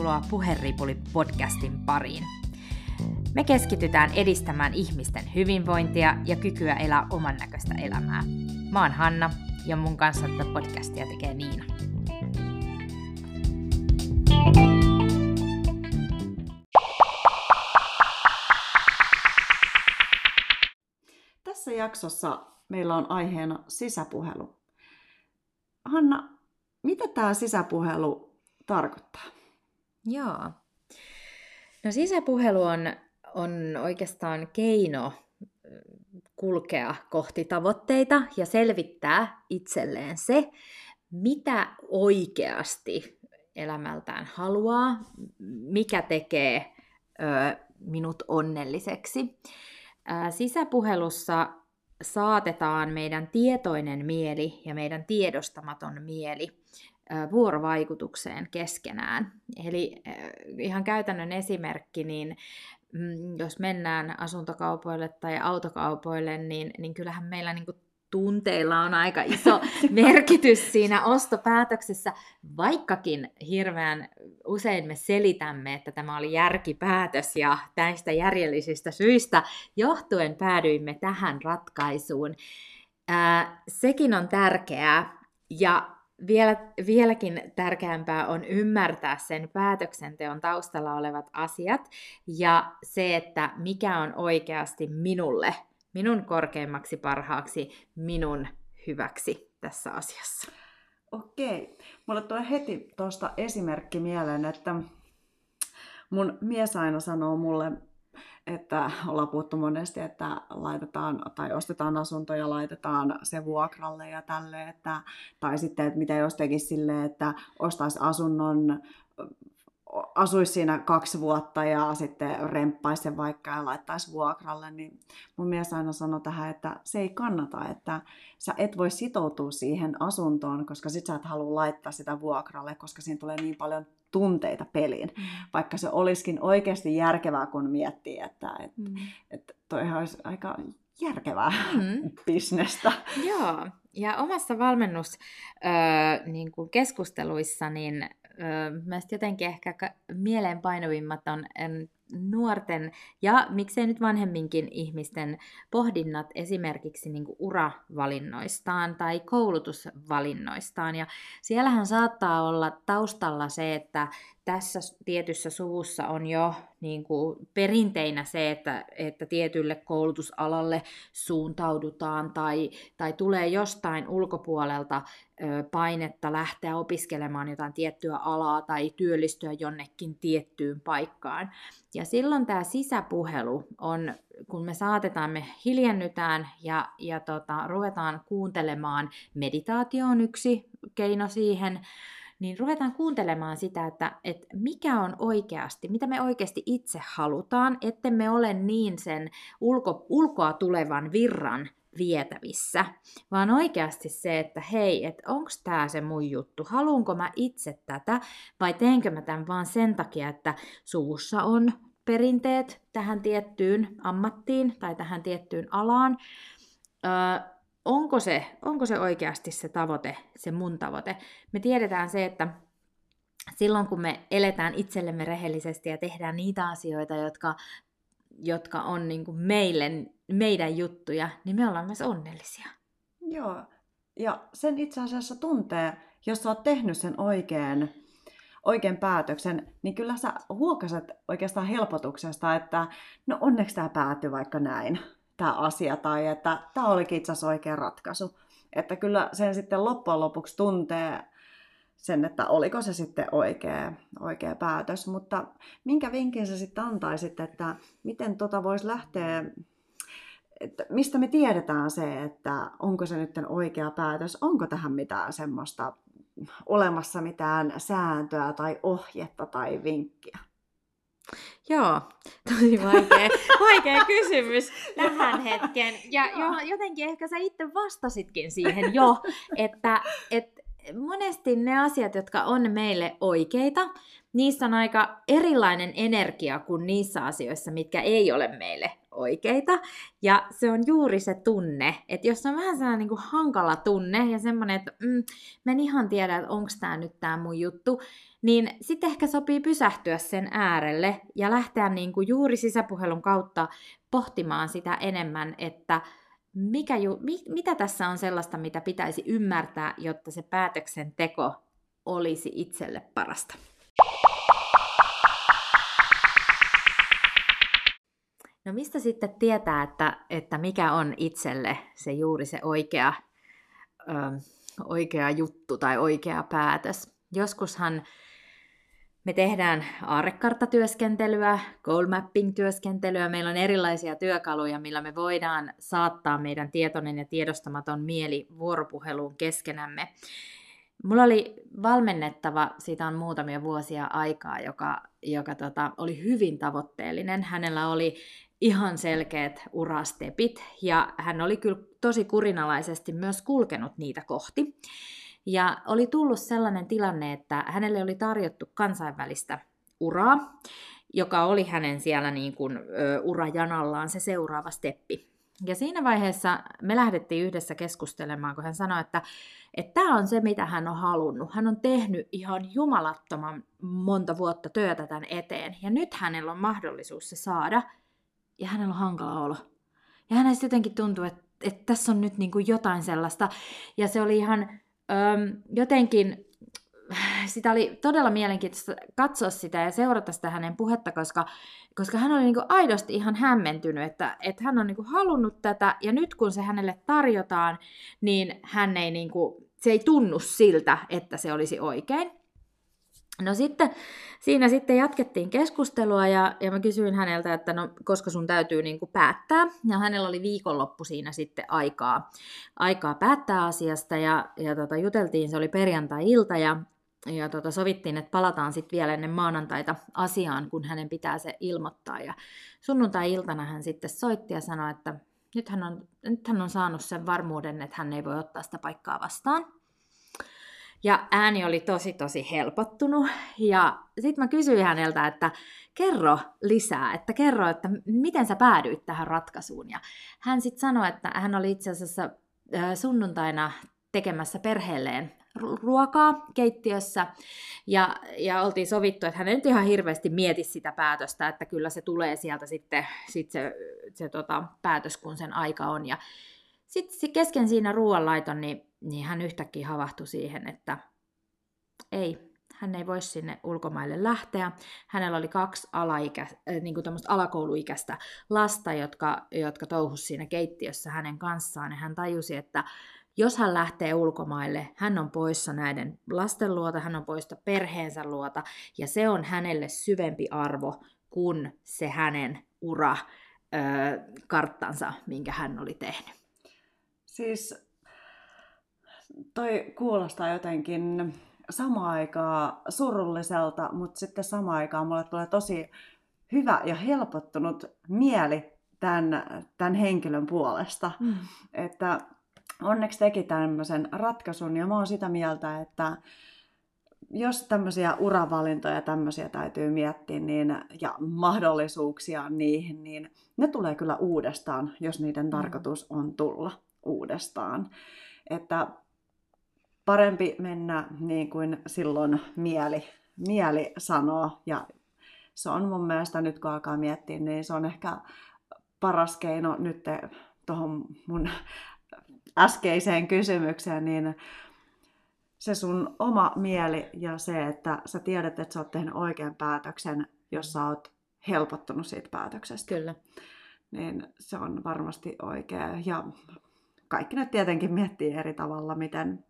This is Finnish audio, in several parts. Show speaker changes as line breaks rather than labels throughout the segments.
tervetuloa Puheripuli-podcastin pariin. Me keskitytään edistämään ihmisten hyvinvointia ja kykyä elää oman näköistä elämää. Mä oon Hanna ja mun kanssa tätä podcastia tekee Niina.
Tässä jaksossa meillä on aiheena sisäpuhelu. Hanna, mitä tämä sisäpuhelu tarkoittaa?
Joo. No sisäpuhelu on, on oikeastaan keino kulkea kohti tavoitteita ja selvittää itselleen se, mitä oikeasti elämältään haluaa, mikä tekee ö, minut onnelliseksi. Ä, sisäpuhelussa saatetaan meidän tietoinen mieli ja meidän tiedostamaton mieli vuorovaikutukseen keskenään. Eli ihan käytännön esimerkki, niin mm, jos mennään asuntokaupoille tai autokaupoille, niin, niin kyllähän meillä niin tunteilla on aika iso merkitys siinä ostopäätöksessä, vaikkakin hirveän usein me selitämme, että tämä oli järkipäätös ja näistä järjellisistä syistä johtuen päädyimme tähän ratkaisuun. Ää, sekin on tärkeää ja vielä, vieläkin tärkeämpää on ymmärtää sen päätöksenteon taustalla olevat asiat ja se, että mikä on oikeasti minulle, minun korkeimmaksi parhaaksi, minun hyväksi tässä asiassa.
Okei. Mulle tulee heti tuosta esimerkki mieleen, että mun mies aina sanoo mulle että ollaan puhuttu monesti, että laitetaan tai ostetaan asunto ja laitetaan se vuokralle ja tälle, että, tai sitten, että mitä jos tekisi silleen, että ostaisi asunnon asuisi siinä kaksi vuotta ja sitten remppaisi sen vaikka ja laittaisi vuokralle, niin mun mies aina sanoi tähän, että se ei kannata, että sä et voi sitoutua siihen asuntoon, koska sit sä et halua laittaa sitä vuokralle, koska siinä tulee niin paljon tunteita peliin. Mm. Vaikka se olisikin oikeasti järkevää, kun miettii, että et, mm. et toi olisi aika järkevää mm. bisnestä.
Joo, ja omassa valmennus äh, niin kuin keskusteluissa, niin äh, jotenkin ehkä mieleenpainuvimmat on nuorten ja miksei nyt vanhemminkin ihmisten pohdinnat esimerkiksi niin kuin uravalinnoistaan tai koulutusvalinnoistaan. Ja siellähän saattaa olla taustalla se, että tässä tietyssä suvussa on jo niin kuin perinteinä se, että, että tietylle koulutusalalle suuntaudutaan tai, tai tulee jostain ulkopuolelta painetta lähteä opiskelemaan jotain tiettyä alaa tai työllistyä jonnekin tiettyyn paikkaan. Ja silloin tämä sisäpuhelu on, kun me saatetaan, me hiljennytään ja, ja tota, ruvetaan kuuntelemaan, meditaatio on yksi keino siihen, niin ruvetaan kuuntelemaan sitä, että, että mikä on oikeasti, mitä me oikeasti itse halutaan, että me ole niin sen ulko, ulkoa tulevan virran vietävissä, vaan oikeasti se, että hei, että onko tämä se mun juttu, haluanko mä itse tätä? Vai teenkö mä tämän vaan sen takia, että suvussa on perinteet tähän tiettyyn ammattiin tai tähän tiettyyn alaan. Öö, onko se, onko se oikeasti se tavoite, se mun tavoite? Me tiedetään se, että silloin kun me eletään itsellemme rehellisesti ja tehdään niitä asioita, jotka, jotka on niin kuin meille, meidän juttuja, niin me ollaan myös onnellisia.
Joo, ja sen itse asiassa tuntee, jos sä oot tehnyt sen oikein, oikein päätöksen, niin kyllä sä huokaset oikeastaan helpotuksesta, että no onneksi tämä päättyi vaikka näin tämä asia tai että tämä olikin itse asiassa oikea ratkaisu. Että kyllä sen sitten loppujen lopuksi tuntee sen, että oliko se sitten oikea, oikea päätös. Mutta minkä vinkin sä sitten antaisit, että miten tota voisi lähteä, että mistä me tiedetään se, että onko se nyt oikea päätös, onko tähän mitään semmoista olemassa mitään sääntöä tai ohjetta tai vinkkiä?
Joo, tosi vaikea, vaikea kysymys. Tähän hetken. Ja jotenkin ehkä sä itse vastasitkin siihen jo, että, että monesti ne asiat, jotka on meille oikeita, niissä on aika erilainen energia kuin niissä asioissa, mitkä ei ole meille oikeita. Ja se on juuri se tunne, että jos on vähän sellainen niin kuin hankala tunne ja semmoinen, että mm, mä en ihan tiedä, että onko tämä nyt tämä mun juttu, niin sitten ehkä sopii pysähtyä sen äärelle ja lähteä niin kuin juuri sisäpuhelun kautta pohtimaan sitä enemmän, että mikä ju, mi, mitä tässä on sellaista, mitä pitäisi ymmärtää, jotta se päätöksenteko olisi itselle parasta. No mistä sitten tietää, että, että mikä on itselle se juuri se oikea, ö, oikea juttu tai oikea päätös? Joskushan me tehdään aarekarttatyöskentelyä, goal mapping-työskentelyä. Meillä on erilaisia työkaluja, millä me voidaan saattaa meidän tietoinen ja tiedostamaton mieli vuoropuheluun keskenämme. Mulla oli valmennettava, siitä on muutamia vuosia aikaa, joka, joka tota, oli hyvin tavoitteellinen. Hänellä oli ihan selkeät urastepit ja hän oli kyllä tosi kurinalaisesti myös kulkenut niitä kohti. Ja oli tullut sellainen tilanne, että hänelle oli tarjottu kansainvälistä uraa, joka oli hänen siellä niin kuin, ö, urajanallaan se seuraava steppi. Ja siinä vaiheessa me lähdettiin yhdessä keskustelemaan, kun hän sanoi, että tämä on se, mitä hän on halunnut. Hän on tehnyt ihan jumalattoman monta vuotta työtä tämän eteen, ja nyt hänellä on mahdollisuus se saada, ja hänellä on hankala olo. Ja hänestä jotenkin tuntuu, että, että tässä on nyt niin kuin jotain sellaista, ja se oli ihan öm, jotenkin sitä oli todella mielenkiintoista katsoa sitä ja seurata sitä hänen puhetta, koska, koska hän oli niinku aidosti ihan hämmentynyt, että, että hän on niinku halunnut tätä ja nyt kun se hänelle tarjotaan, niin hän ei niinku, se ei tunnu siltä, että se olisi oikein. No sitten siinä sitten jatkettiin keskustelua ja, ja mä kysyin häneltä, että no koska sun täytyy niin kuin päättää. Ja hänellä oli viikonloppu siinä sitten aikaa, aikaa päättää asiasta ja, ja tota, juteltiin, se oli perjantai-ilta ja, ja tota, sovittiin, että palataan sitten vielä ennen maanantaita asiaan, kun hänen pitää se ilmoittaa. Ja sunnuntai-iltana hän sitten soitti ja sanoi, että nyt hän on, nyt hän on saanut sen varmuuden, että hän ei voi ottaa sitä paikkaa vastaan. Ja ääni oli tosi tosi helpottunut. Ja sitten mä kysyin häneltä, että kerro lisää, että kerro, että miten sä päädyit tähän ratkaisuun. Ja hän sitten sanoi, että hän oli itse asiassa sunnuntaina tekemässä perheelleen ruokaa keittiössä ja, ja oltiin sovittu, että hän ei nyt ihan hirveästi mieti sitä päätöstä, että kyllä se tulee sieltä sitten sit se, se tota, päätös, kun sen aika on. Ja sitten kesken siinä ruoanlaiton, niin niin hän yhtäkkiä havahtui siihen, että ei, hän ei voi sinne ulkomaille lähteä. Hänellä oli kaksi alaikä, äh, niin kuin alakouluikäistä lasta, jotka, jotka touhusivat siinä keittiössä hänen kanssaan. Ja hän tajusi, että jos hän lähtee ulkomaille, hän on poissa näiden lasten luota, hän on poissa perheensä luota, ja se on hänelle syvempi arvo kuin se hänen ura karttansa, minkä hän oli tehnyt.
Siis toi kuulostaa jotenkin samaan aikaan surulliselta, mutta sitten samaan aikaan mulle tulee tosi hyvä ja helpottunut mieli tämän, tämän henkilön puolesta. Mm. Että onneksi teki tämmöisen ratkaisun ja mä oon sitä mieltä, että jos tämmöisiä uravalintoja tämmöisiä täytyy miettiä niin, ja mahdollisuuksia niihin, niin ne tulee kyllä uudestaan, jos niiden mm. tarkoitus on tulla uudestaan. Että parempi mennä niin kuin silloin mieli, mieli sanoo. Ja se on mun mielestä nyt kun alkaa miettiä, niin se on ehkä paras keino nyt tuohon mun äskeiseen kysymykseen, niin se sun oma mieli ja se, että sä tiedät, että sä oot tehnyt oikean päätöksen, jos sä oot helpottunut siitä päätöksestä.
Kyllä.
Niin se on varmasti oikea. Ja kaikki nyt tietenkin miettii eri tavalla, miten,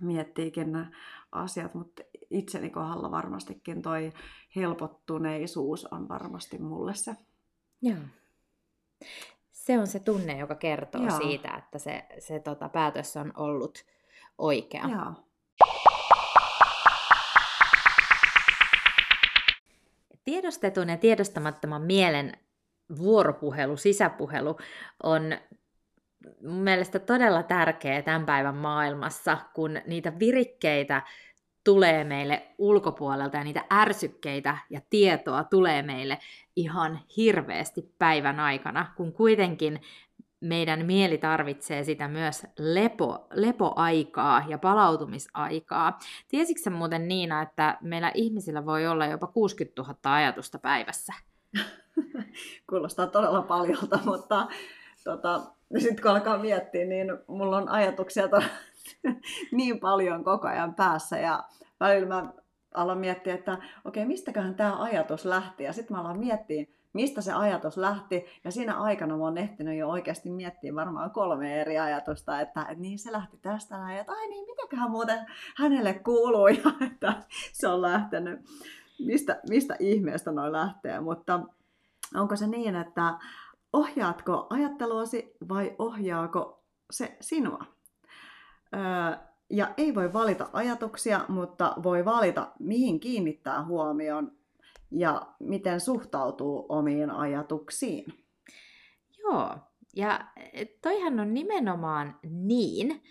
miettiikin nämä asiat, mutta itseni kohdalla varmastikin toi helpottuneisuus on varmasti mulle se.
Joo. Se on se tunne, joka kertoo Joo. siitä, että se, se tota, päätös on ollut oikea.
Joo.
Tiedostetun ja tiedostamattoman mielen vuoropuhelu, sisäpuhelu on mun mielestä todella tärkeä tämän päivän maailmassa, kun niitä virikkeitä tulee meille ulkopuolelta ja niitä ärsykkeitä ja tietoa tulee meille ihan hirveästi päivän aikana, kun kuitenkin meidän mieli tarvitsee sitä myös lepo, lepoaikaa ja palautumisaikaa. Tiesitkö muuten Niina, että meillä ihmisillä voi olla jopa 60 000 ajatusta päivässä?
Kuulostaa todella paljolta, mutta tota, sitten kun alkaa miettiä, niin mulla on ajatuksia to- niin paljon koko ajan päässä. Ja välillä mä alan miettiä, että okei, okay, mistäköhän tämä ajatus lähti? Ja sitten mä alan miettiä, mistä se ajatus lähti. Ja siinä aikana mä oon ehtinyt jo oikeasti miettiä varmaan kolme eri ajatusta, että, että niin se lähti tästä näin, että ai niin, mitäköhän muuten hänelle kuuluu? Ja että se on lähtenyt. Mistä, mistä ihmeestä noin lähtee, mutta onko se niin, että ohjaatko ajatteluasi vai ohjaako se sinua? Öö, ja ei voi valita ajatuksia, mutta voi valita, mihin kiinnittää huomion ja miten suhtautuu omiin ajatuksiin.
Joo, ja toihan on nimenomaan niin,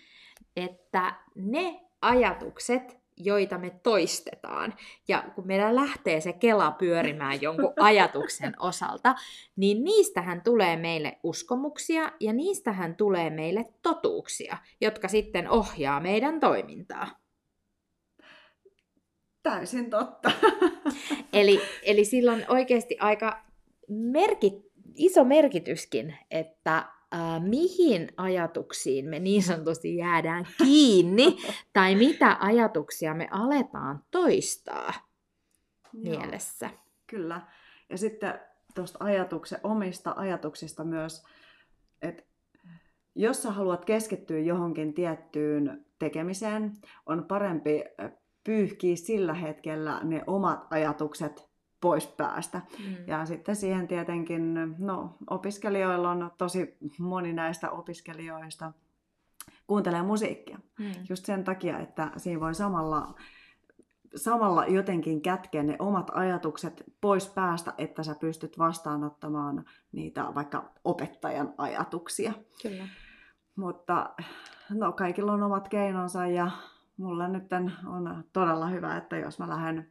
että ne ajatukset, joita me toistetaan. Ja kun meillä lähtee se kela pyörimään jonkun ajatuksen osalta, niin niistähän tulee meille uskomuksia ja niistähän tulee meille totuuksia, jotka sitten ohjaa meidän toimintaa.
Täysin totta.
eli, eli sillä on oikeasti aika merkit, iso merkityskin, että äh, mihin ajatuksiin me niin sanotusti jäädään kiinni, tai mitä ajatuksia me aletaan toistaa Joo, mielessä.
Kyllä. Ja sitten tuosta ajatuksen, omista ajatuksista myös, että jos sä haluat keskittyä johonkin tiettyyn tekemiseen, on parempi pyyhkiä sillä hetkellä ne omat ajatukset pois päästä. Mm. Ja sitten siihen tietenkin, no opiskelijoilla on tosi moni näistä opiskelijoista kuuntelee musiikkia. Mm. Just sen takia, että siinä voi samalla, samalla jotenkin kätkeä ne omat ajatukset pois päästä, että sä pystyt vastaanottamaan niitä vaikka opettajan ajatuksia.
Kyllä.
Mutta no, kaikilla on omat keinonsa ja mulla nyt on todella hyvä, että jos mä lähden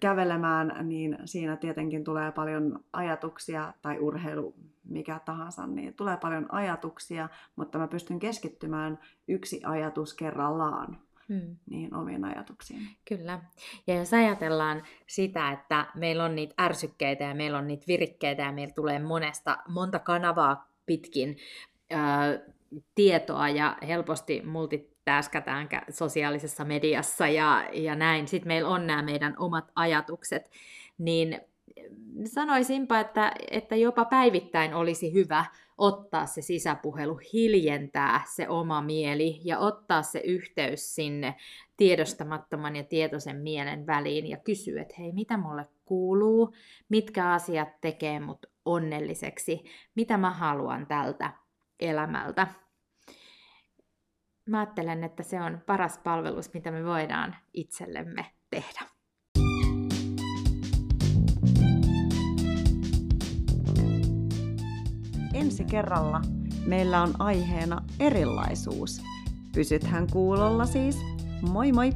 kävelemään, niin siinä tietenkin tulee paljon ajatuksia, tai urheilu mikä tahansa, niin tulee paljon ajatuksia, mutta mä pystyn keskittymään yksi ajatus kerrallaan hmm. niin omiin ajatuksiin.
Kyllä. Ja jos ajatellaan sitä, että meillä on niitä ärsykkeitä ja meillä on niitä virikkeitä ja meillä tulee monesta, monta kanavaa pitkin ää, tietoa ja helposti multi täskätään sosiaalisessa mediassa ja, ja näin. Sitten meillä on nämä meidän omat ajatukset, niin sanoisinpa, että, että jopa päivittäin olisi hyvä ottaa se sisäpuhelu, hiljentää se oma mieli ja ottaa se yhteys sinne tiedostamattoman ja tietoisen mielen väliin ja kysyä, että hei, mitä mulle kuuluu, mitkä asiat tekee mut onnelliseksi, mitä mä haluan tältä elämältä mä ajattelen, että se on paras palvelus, mitä me voidaan itsellemme tehdä.
Ensi kerralla meillä on aiheena erilaisuus. Pysythän kuulolla siis. Moi moi!